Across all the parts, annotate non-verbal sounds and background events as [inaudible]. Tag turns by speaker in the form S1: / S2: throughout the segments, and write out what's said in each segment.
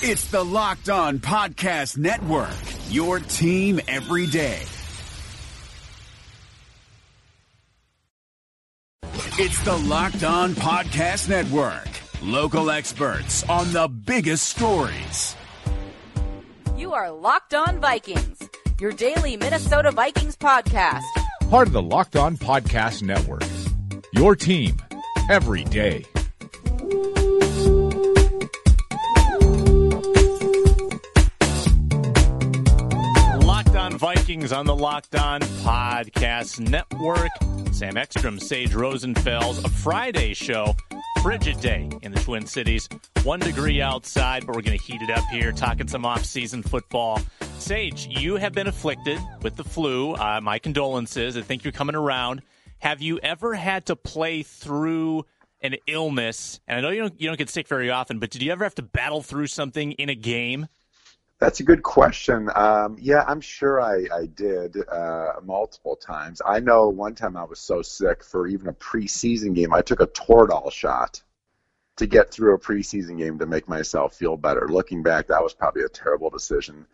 S1: It's the Locked On Podcast Network, your team every day. It's the Locked On Podcast Network, local experts on the biggest stories.
S2: You are Locked On Vikings, your daily Minnesota Vikings podcast.
S3: Part of the Locked On Podcast Network. Your team every day.
S4: On Vikings on the Locked On Podcast Network. Sam Ekstrom, Sage Rosenfels, a Friday show. Frigid day in the Twin Cities. One degree outside, but we're going to heat it up here, talking some off-season football. Sage, you have been afflicted with the flu. Uh, my condolences. I think you're coming around. Have you ever had to play through an illness? And I know you don't, you don't get sick very often, but did you ever have to battle through something in a game?
S5: That's a good question. Um, yeah, I'm sure I, I did uh, multiple times. I know one time I was so sick for even a preseason game, I took a Toradol shot to get through a preseason game to make myself feel better. Looking back, that was probably a terrible decision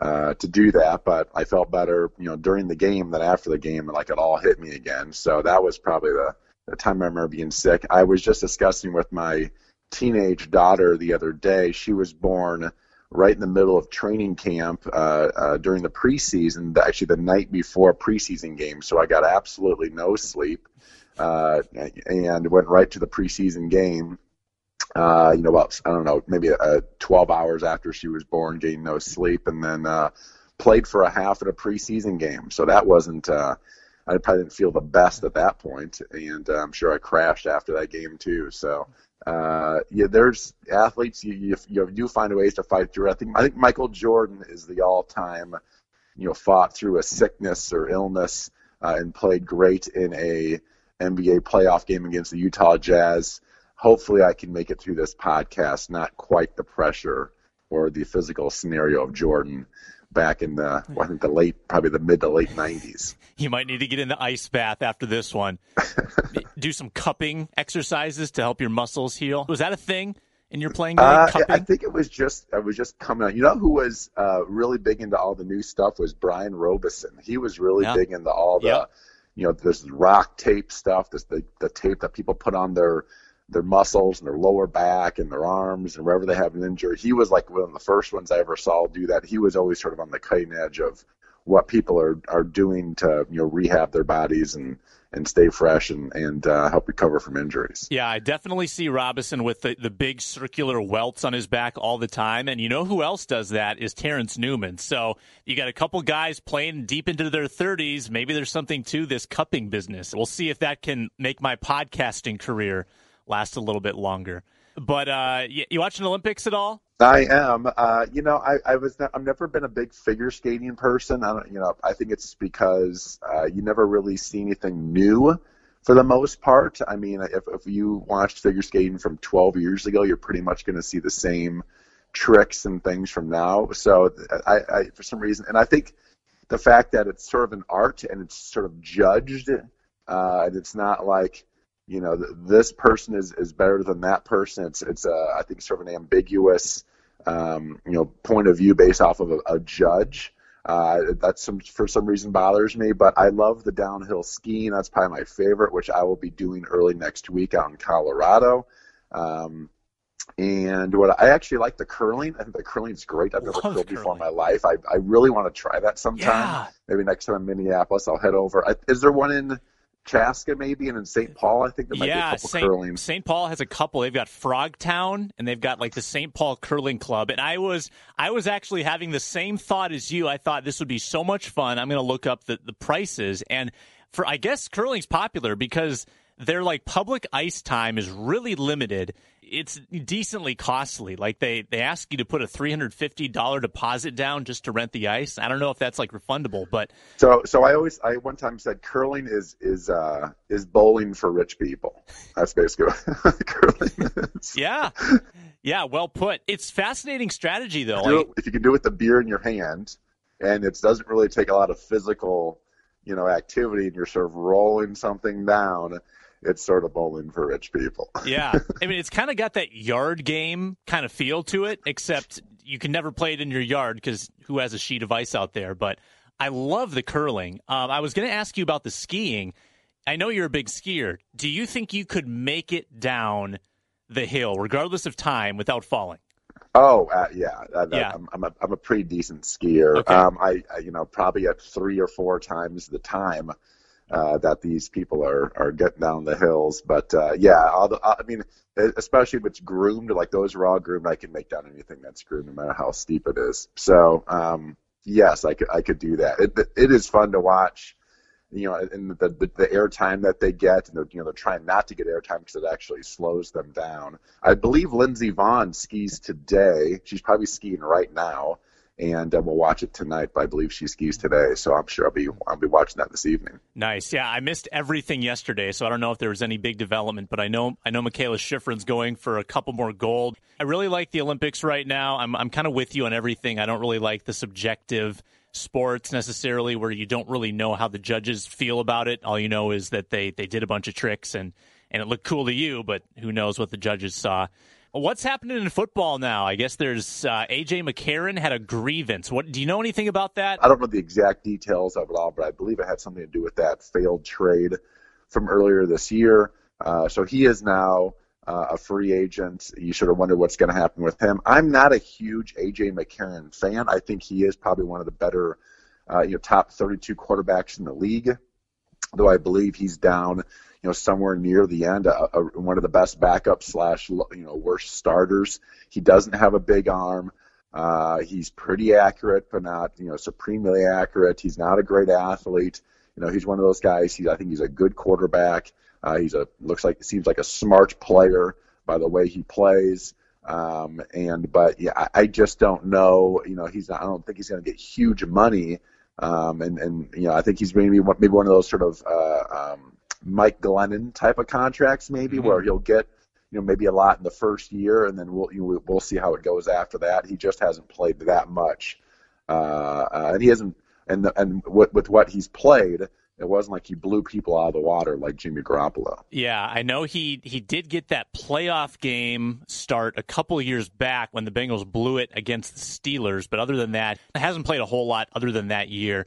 S5: uh, to do that, but I felt better, you know, during the game than after the game, and like it all hit me again. So that was probably the, the time I remember being sick. I was just discussing with my teenage daughter the other day. She was born right in the middle of training camp uh, uh, during the preseason, actually the night before a preseason game. So I got absolutely no sleep uh, and went right to the preseason game. Uh, you know, about I don't know, maybe uh, 12 hours after she was born, getting no sleep, and then uh, played for a half in a preseason game. So that wasn't. Uh, I probably didn't feel the best at that point, and uh, I'm sure I crashed after that game too. So uh, yeah, there's athletes you, you you do find ways to fight through. I think I think Michael Jordan is the all-time, you know, fought through a sickness or illness uh, and played great in a NBA playoff game against the Utah Jazz. Hopefully, I can make it through this podcast. Not quite the pressure or the physical scenario of Jordan back in the well, I think the late probably the mid to late [laughs] 90s.
S4: You might need to get in the ice bath after this one. [laughs] Do some cupping exercises to help your muscles heal. Was that a thing in your playing game?
S5: Uh,
S4: cupping?
S5: I think it was just I was just coming out. You know who was uh, really big into all the new stuff was Brian Robison. He was really
S4: Yeah.
S5: big into all the
S4: Yep.
S5: you know this rock tape stuff, this the the tape that people put on their their muscles and their lower back and their arms and wherever they have an injury. He was like one of the first ones I ever saw do that. He was always sort of on the cutting edge of what people are are doing to you know rehab their bodies and and stay fresh and and uh, help recover from injuries.
S4: yeah, I definitely see Robison with the, the big circular welts on his back all the time. And you know who else does that is Terrence Newman. So you got a couple guys playing deep into their 30s. Maybe there's something to this cupping business. We'll see if that can make my podcasting career last a little bit longer. But uh, you, you watching Olympics at all?
S5: I am. Uh, you know, I, I was. I've never been a big figure skating person. I don't. You know, I think it's because uh, you never really see anything new, for the most part. I mean, if if you watched figure skating from 12 years ago, you're pretty much going to see the same tricks and things from now. So, I, I for some reason, and I think the fact that it's sort of an art and it's sort of judged, uh, and it's not like you know th- this person is is better than that person. It's it's uh, I think sort of an ambiguous um, you know point of view based off of a, a judge. Uh, that's some for some reason bothers me, but I love the downhill skiing. That's probably my favorite, which I will be doing early next week out in Colorado. Um, and what I actually like the curling. I think the curling is great. I've never
S4: Love
S5: curled before in my life. I I really want to try that sometime.
S4: Yeah.
S5: Maybe next time in Minneapolis, I'll head over. I, is there one in Chaska maybe, and in St. Uh, Paul? I think there might be a couple
S4: St.
S5: curling.
S4: St. Paul has a couple. They've got Frogtown and they've got like the St. Paul Curling Club. And I was I was actually having the same thought as you. I thought this would be so much fun. I'm going to look up the the prices and for I guess curling's popular because their like public ice time is really limited. It's decently costly. Like they they ask you to put a $350 deposit down just to rent the ice. I don't know if that's like refundable, but
S5: So, so I always, I one time said curling is is uh, is bowling for rich people. That's basically what [laughs] curling is.
S4: yeah. Yeah, well put. It's fascinating strategy though.
S5: It- if you can do it with the beer in your hand, and it doesn't really take a lot of physical, you know, activity, and you're sort of rolling something down, it's sort of bowling for rich people. [laughs]
S4: Yeah, I mean, it's kind of got that yard game kind of feel to it, except you can never play it in your yard because who has a sheet of ice out there? But I love the curling. Um, I was going to ask you about the skiing. I know you're a big skier. Do you think you could make it down the hill, regardless of time, without falling?
S5: Oh uh, yeah, uh,
S4: Yeah.
S5: I'm, I'm a I'm a pretty decent skier.
S4: Okay.
S5: Um, I, I you know probably at three or four times the time uh, that these people are are getting down the hills. But uh, yeah, all the, I mean, especially if it's groomed, like those all groomed. I can make down anything that's groomed, no matter how steep it is. So um, yes, I could I could do that. It it is fun to watch. You know, and the the, the airtime that they get, and they're you know they're trying not to get airtime because it actually slows them down. I believe Lindsey Vonn skis today. She's probably skiing right now, and uh, we'll watch it tonight. But I believe she skis today, so I'm sure I'll be I'll be watching that this evening.
S4: Nice. Yeah, I missed everything yesterday, so I don't know if there was any big development, but I know I know Mikaela Shiffrin's going for a couple more gold. I really like the Olympics right now. I'm I'm kind of with you on everything. I don't really like the subjective sports necessarily where you don't really know how the judges feel about it. All you know is that they they did a bunch of tricks and and it looked cool to you, but who knows what the judges saw. What's happening in football now? I guess there's uh, AJ McCarron had a grievance. What do you know anything about that?
S5: I don't know the exact details of it all, but I believe it had something to do with that failed trade from earlier this year. Uh, so he is now uh, a free agent. You sort of wonder what's going to happen with him. I'm not a huge AJ McCarron fan. I think he is probably one of the better, uh, you know, top 32 quarterbacks in the league. Though I believe he's down, you know, somewhere near the end, uh, uh, one of the best backups slash you know worst starters. He doesn't have a big arm. Uh, he's pretty accurate, but not you know supremely accurate. He's not a great athlete. You know, he's one of those guys. He, I think he's a good quarterback. Uh, he's a looks like seems like a smart player by the way he plays. Um, and but yeah, I, I just don't know. You know, he's not. I don't think he's going to get huge money. Um, and and you know, I think he's maybe maybe one of those sort of uh, um, Mike Glennon type of contracts, maybe
S4: Mhm.
S5: where he'll get you know maybe a lot in the first year, and then we'll you know, we'll see how it goes after that. He just hasn't played that much, uh, uh, and he hasn't. And the, and with, with what he's played, it wasn't like he blew people out of the water like Jimmy Garoppolo.
S4: Yeah, I know he he did get that playoff game start a couple of years back when the Bengals blew it against the Steelers, but other than that, he hasn't played a whole lot other than that year.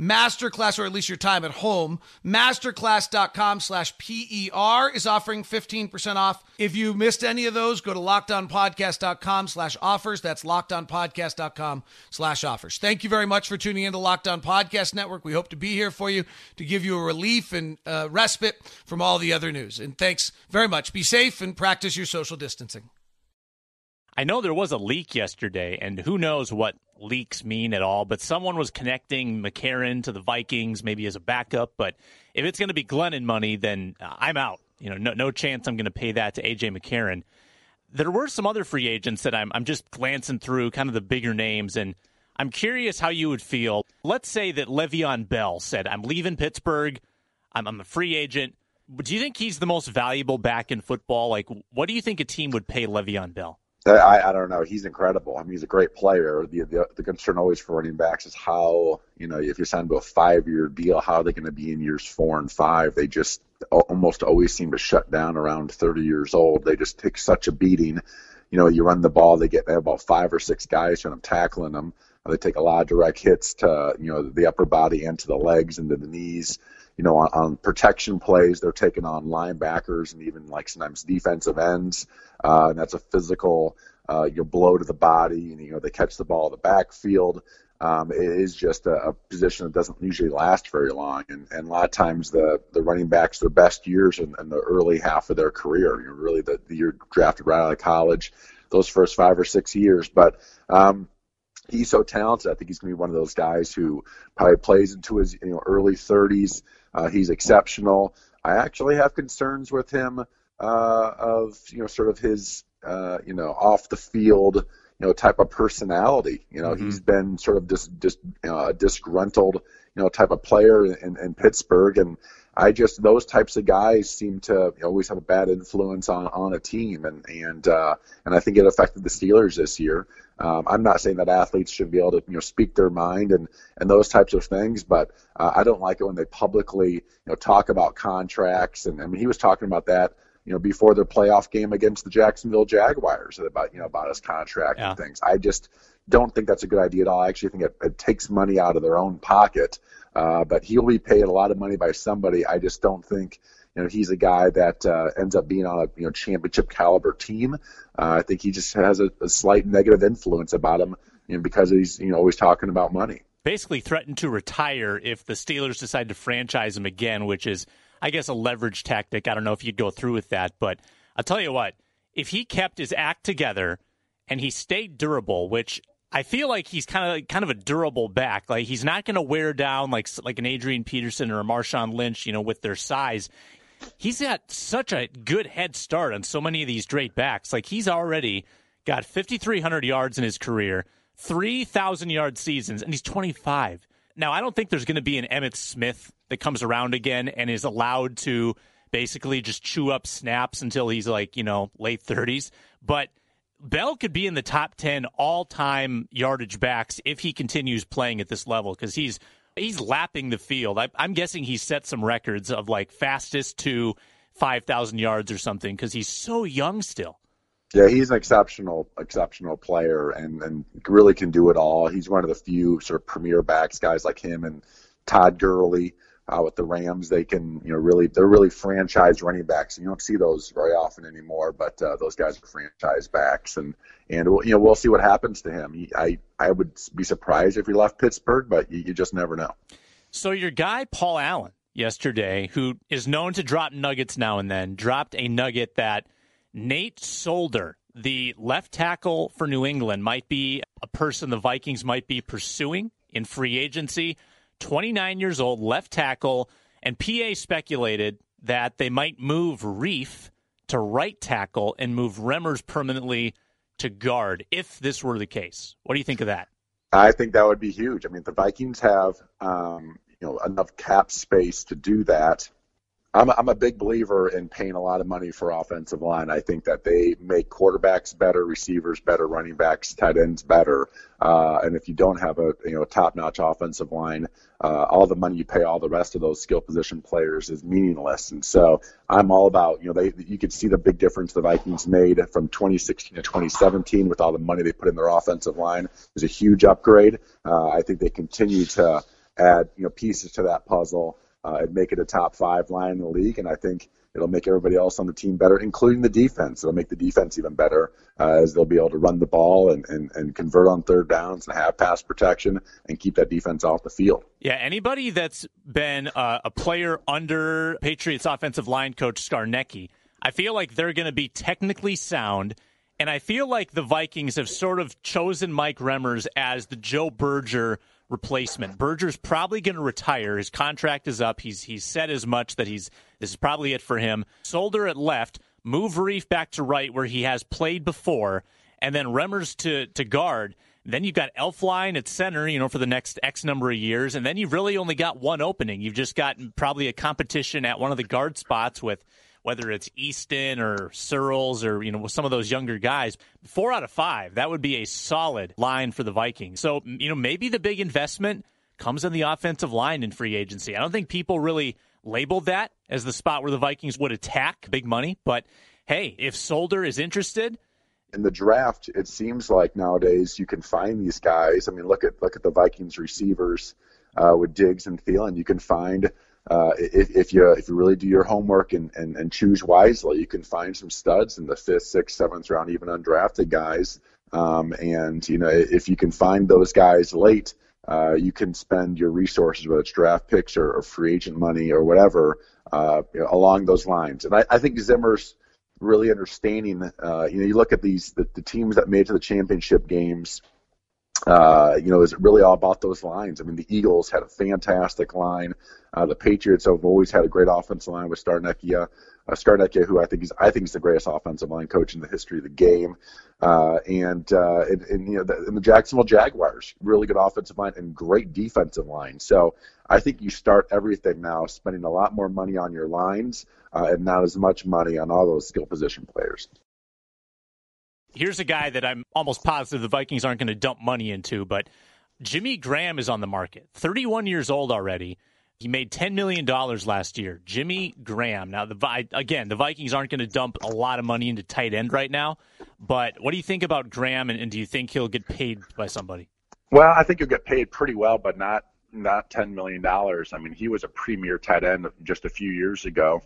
S6: Masterclass, or at least your time at home, masterclass.com slash PER is offering 15% off. If you missed any of those, go to lockdownpodcast.com slash offers. That's lockdownpodcast.com slash offers. Thank you very much for tuning in to Locked On Podcast Network. We hope to be here for you to give you a relief and uh, respite from all the other news. And thanks very much. Be safe and practice your social distancing.
S4: I know there was a leak yesterday, and who knows what leaks mean at all, but someone was connecting McCarron to the Vikings, maybe as a backup. But if it's going to be Glennon money, then uh, I'm out. You know, no, no chance I'm going to pay that to AJ McCarron. There were some other free agents that I'm, I'm just glancing through, kind of the bigger names, and I'm curious how you would feel. Let's say that Le'Veon Bell said, I'm leaving Pittsburgh, I'm, I'm a free agent. Do you think he's the most valuable back in football? Like, what do you think a team would pay Le'Veon Bell?
S5: I, I don't know. He's incredible. I mean, he's a great player. The, the the concern always for running backs is how you know if you're signed to a five year deal, how are they going to be in years four and five? They just almost always seem to shut down around 30 years old. They just take such a beating. You know, you run the ball, they get they have about five or six guys trying to tackling them. They take a lot of direct hits to you know the upper body and to the legs and to the knees. You know, on, on protection plays, they're taking on linebackers and even like sometimes defensive ends, uh, and that's a physical uh, you know, blow to the body, and you know they catch the ball in the backfield. Um, it is just a, a position that doesn't usually last very long, and, and a lot of times the the running backs their best years in, in the early half of their career. You know, really the, the year drafted right out of college, those first five or six years. But um, he's so talented. I think he's going to be one of those guys who probably plays into his you know early 30s. Uh, he's exceptional. I actually have concerns with him uh, of you know sort of his uh, you know off the field you know type of personality. You know mm-hmm. he's been sort of dis, dis, a disgruntled you know type of player in, in Pittsburgh, and I just those types of guys seem to always have a bad influence on on a team, and and uh, and I think it affected the Steelers this year. Um, I'm not saying that athletes should be able to you know speak their mind and and those types of things, but uh, I don't like it when they publicly you know talk about contracts, and I mean he was talking about that you know before their playoff game against the Jacksonville Jaguars about you know about his contract yeah. and things. I just don't think that's a good idea at all. I actually think it, it takes money out of their own pocket uh, but he'll be paid a lot of money by somebody. I just don't think you know he's a guy that uh, ends up being on a you know championship caliber team. Uh, I think he just has a, a slight negative influence about him, you know, because he's you know always talking about money.
S4: Basically, threatened to retire if the Steelers decide to franchise him again, which is, I guess, a leverage tactic. I don't know if you'd go through with that, but I'll tell you what: if he kept his act together and he stayed durable, which I feel like he's kind of kind of a durable back. Like he's not going to wear down like like an Adrian Peterson or a Marshawn Lynch, you know, with their size. He's got such a good head start on so many of these great backs. Like he's already got 5300 yards in his career, 3000 yard seasons and he's 25. Now, I don't think there's going to be an Emmitt Smith that comes around again and is allowed to basically just chew up snaps until he's like, you know, late 30s, but Bell could be in the top 10 all-time yardage backs if he continues playing at this level because he's he's lapping the field. I, am guessing he set some records of like fastest to 5,000 yards or something because he's so young still.
S5: Yeah, he's an exceptional, exceptional player and, and really can do it all. He's one of the few sort of premier backs, guys like him and Todd Gurley uh, with the Rams. They can, you know, really they're really franchise running backs. And you don't see those very often anymore, but uh, those guys are franchise backs, and and you know we'll see what happens to him. He, I I would be surprised if he left Pittsburgh, but you, you just never know.
S4: So your guy Paul Allen yesterday, who is known to drop nuggets now and then, dropped a nugget that Nate Solder, the left tackle for New England, might be a person the Vikings might be pursuing in free agency. 29 years old, left tackle, and PA speculated that they might move Reiff to right tackle and move Remmers permanently to guard if this were the case. What do you think of that?
S5: I think that would be huge. I mean, the Vikings have um, you know enough cap space to do that. I'm a, I'm a big believer in paying a lot of money for offensive line. I think that they make quarterbacks better, receivers better, running backs, tight ends better. Uh, and if you don't have a you know top-notch offensive line, uh, all the money you pay all the rest of those skill position players is meaningless. And so I'm all about you know they you could see the big difference the Vikings made from 2016 to 2017 with all the money they put in their offensive line. It was a huge upgrade. Uh, I think they continue to add you know pieces to that puzzle uh, and make it a top five line in the league. And I think it'll make everybody else on the team better, including the defense. It'll make the defense even better uh, as they'll be able to run the ball and, and, and convert on third downs and have pass protection and keep that defense off the field.
S4: Yeah, anybody that's been uh, a player under Patriots offensive line coach Scarnecchia, I feel like they're going to be technically sound. And I feel like the Vikings have sort of chosen Mike Remmers as the Joe Berger replacement. Berger's probably going to retire. His contract is up. He's he's said as much that he's this is probably it for him. Solder at left, move Reiff back to right where he has played before, and then Remmers to to guard. Then you've got Elflein at center, you know, for the next X number of years, and then you've really only got one opening. You've just got probably a competition at one of the guard spots with whether it's Easton or Sirles or you know some of those younger guys. Four out of five, that would be a solid line for the Vikings. So you know maybe the big investment comes in the offensive line in free agency. I don't think people really labeled that as the spot where the Vikings would attack big money, but hey, if Solder is interested.
S5: In the draft, it seems like nowadays you can find these guys. I mean, look at look at the Vikings receivers uh, with Diggs and Thielen. You can find uh, if, if, you if you really do your homework and, and, and choose wisely, you can find some studs in the fifth, sixth, seventh round, even undrafted guys. Um, and you know if you can find those guys late, uh, you can spend your resources, whether it's draft picks or, or free agent money or whatever, uh, you know, along those lines. And I, I think Zimmer's really understanding. Uh, you know, you look at these the, the teams that made to the championship games. Uh, you know, is it really all about those lines. I mean, the Eagles had a fantastic line. Uh, the Patriots have always had a great offensive line with Scarnecchia uh, Scarnecchia, who I think is I think is the greatest offensive line coach in the history of the game, uh, and, uh, and, and you know the, and the Jacksonville Jaguars, really good offensive line and great defensive line. So I think you start everything now spending a lot more money on your lines uh, and not as much money on all those skill position players.
S4: Here's a guy that I'm almost positive the Vikings aren't going to dump money into, but Jimmy Graham is on the market. 31 years old already. He made $10 million last year. Jimmy Graham. Now, the again, the Vikings aren't going to dump a lot of money into tight end right now. But what do you think about Graham, and, and do you think he'll get paid by somebody?
S5: Well, I think he'll get paid pretty well, but not not $10 million. I mean, he was a premier tight end just a few years ago.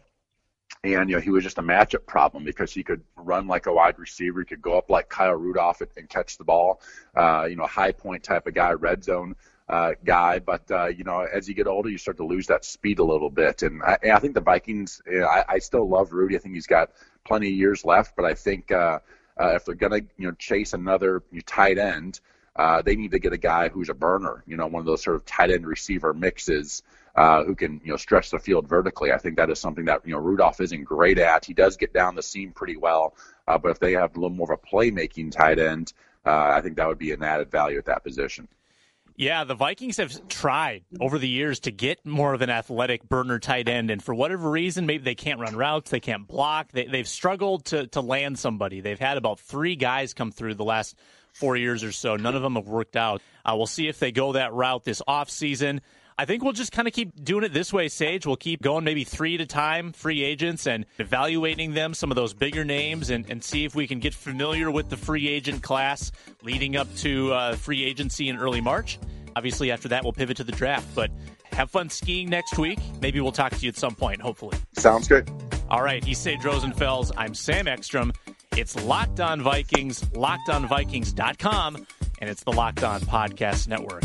S5: And, you know, he was just a matchup problem because he could run like a wide receiver. He could go up like Kyle Rudolph and, and catch the ball. Uh, you know, high point type of guy, red zone uh, guy. But uh, you know, as you get older, you start to lose that speed a little bit. And I, I think the Vikings. You know, I, I still love Rudy. I think he's got plenty of years left. But I think uh, uh, if they're gonna you know chase another tight end, uh, they need to get a guy who's a burner. You know, one of those sort of tight end receiver mixes. Uh, who can you know stretch the field vertically? I think that is something that you know Rudolph isn't great at. He does get down the seam pretty well, uh, but if they have a little more of a playmaking tight end, uh, I think that would be an added value at that position.
S4: Yeah, the Vikings have tried over the years to get more of an athletic burner tight end, and for whatever reason, maybe they can't run routes, they can't block, they, have struggled to, to land somebody. They've had about three guys come through the last four years or so. None of them have worked out. Uh, we'll see if they go that route this offseason. I think we'll just kind of keep doing it this way, Sage. We'll keep going maybe three at a time, free agents, and evaluating them, some of those bigger names, and, and see if we can get familiar with the free agent class leading up to uh, free agency in early March. Obviously, after that, we'll pivot to the draft. But have fun skiing next week. Maybe we'll talk to you at some point, hopefully.
S5: Sounds good.
S4: All right. He's Sage Rosenfels. I'm Sam Ekstrom. It's Locked On Vikings, lockedonvikings.com, and it's the Locked On Podcast Network.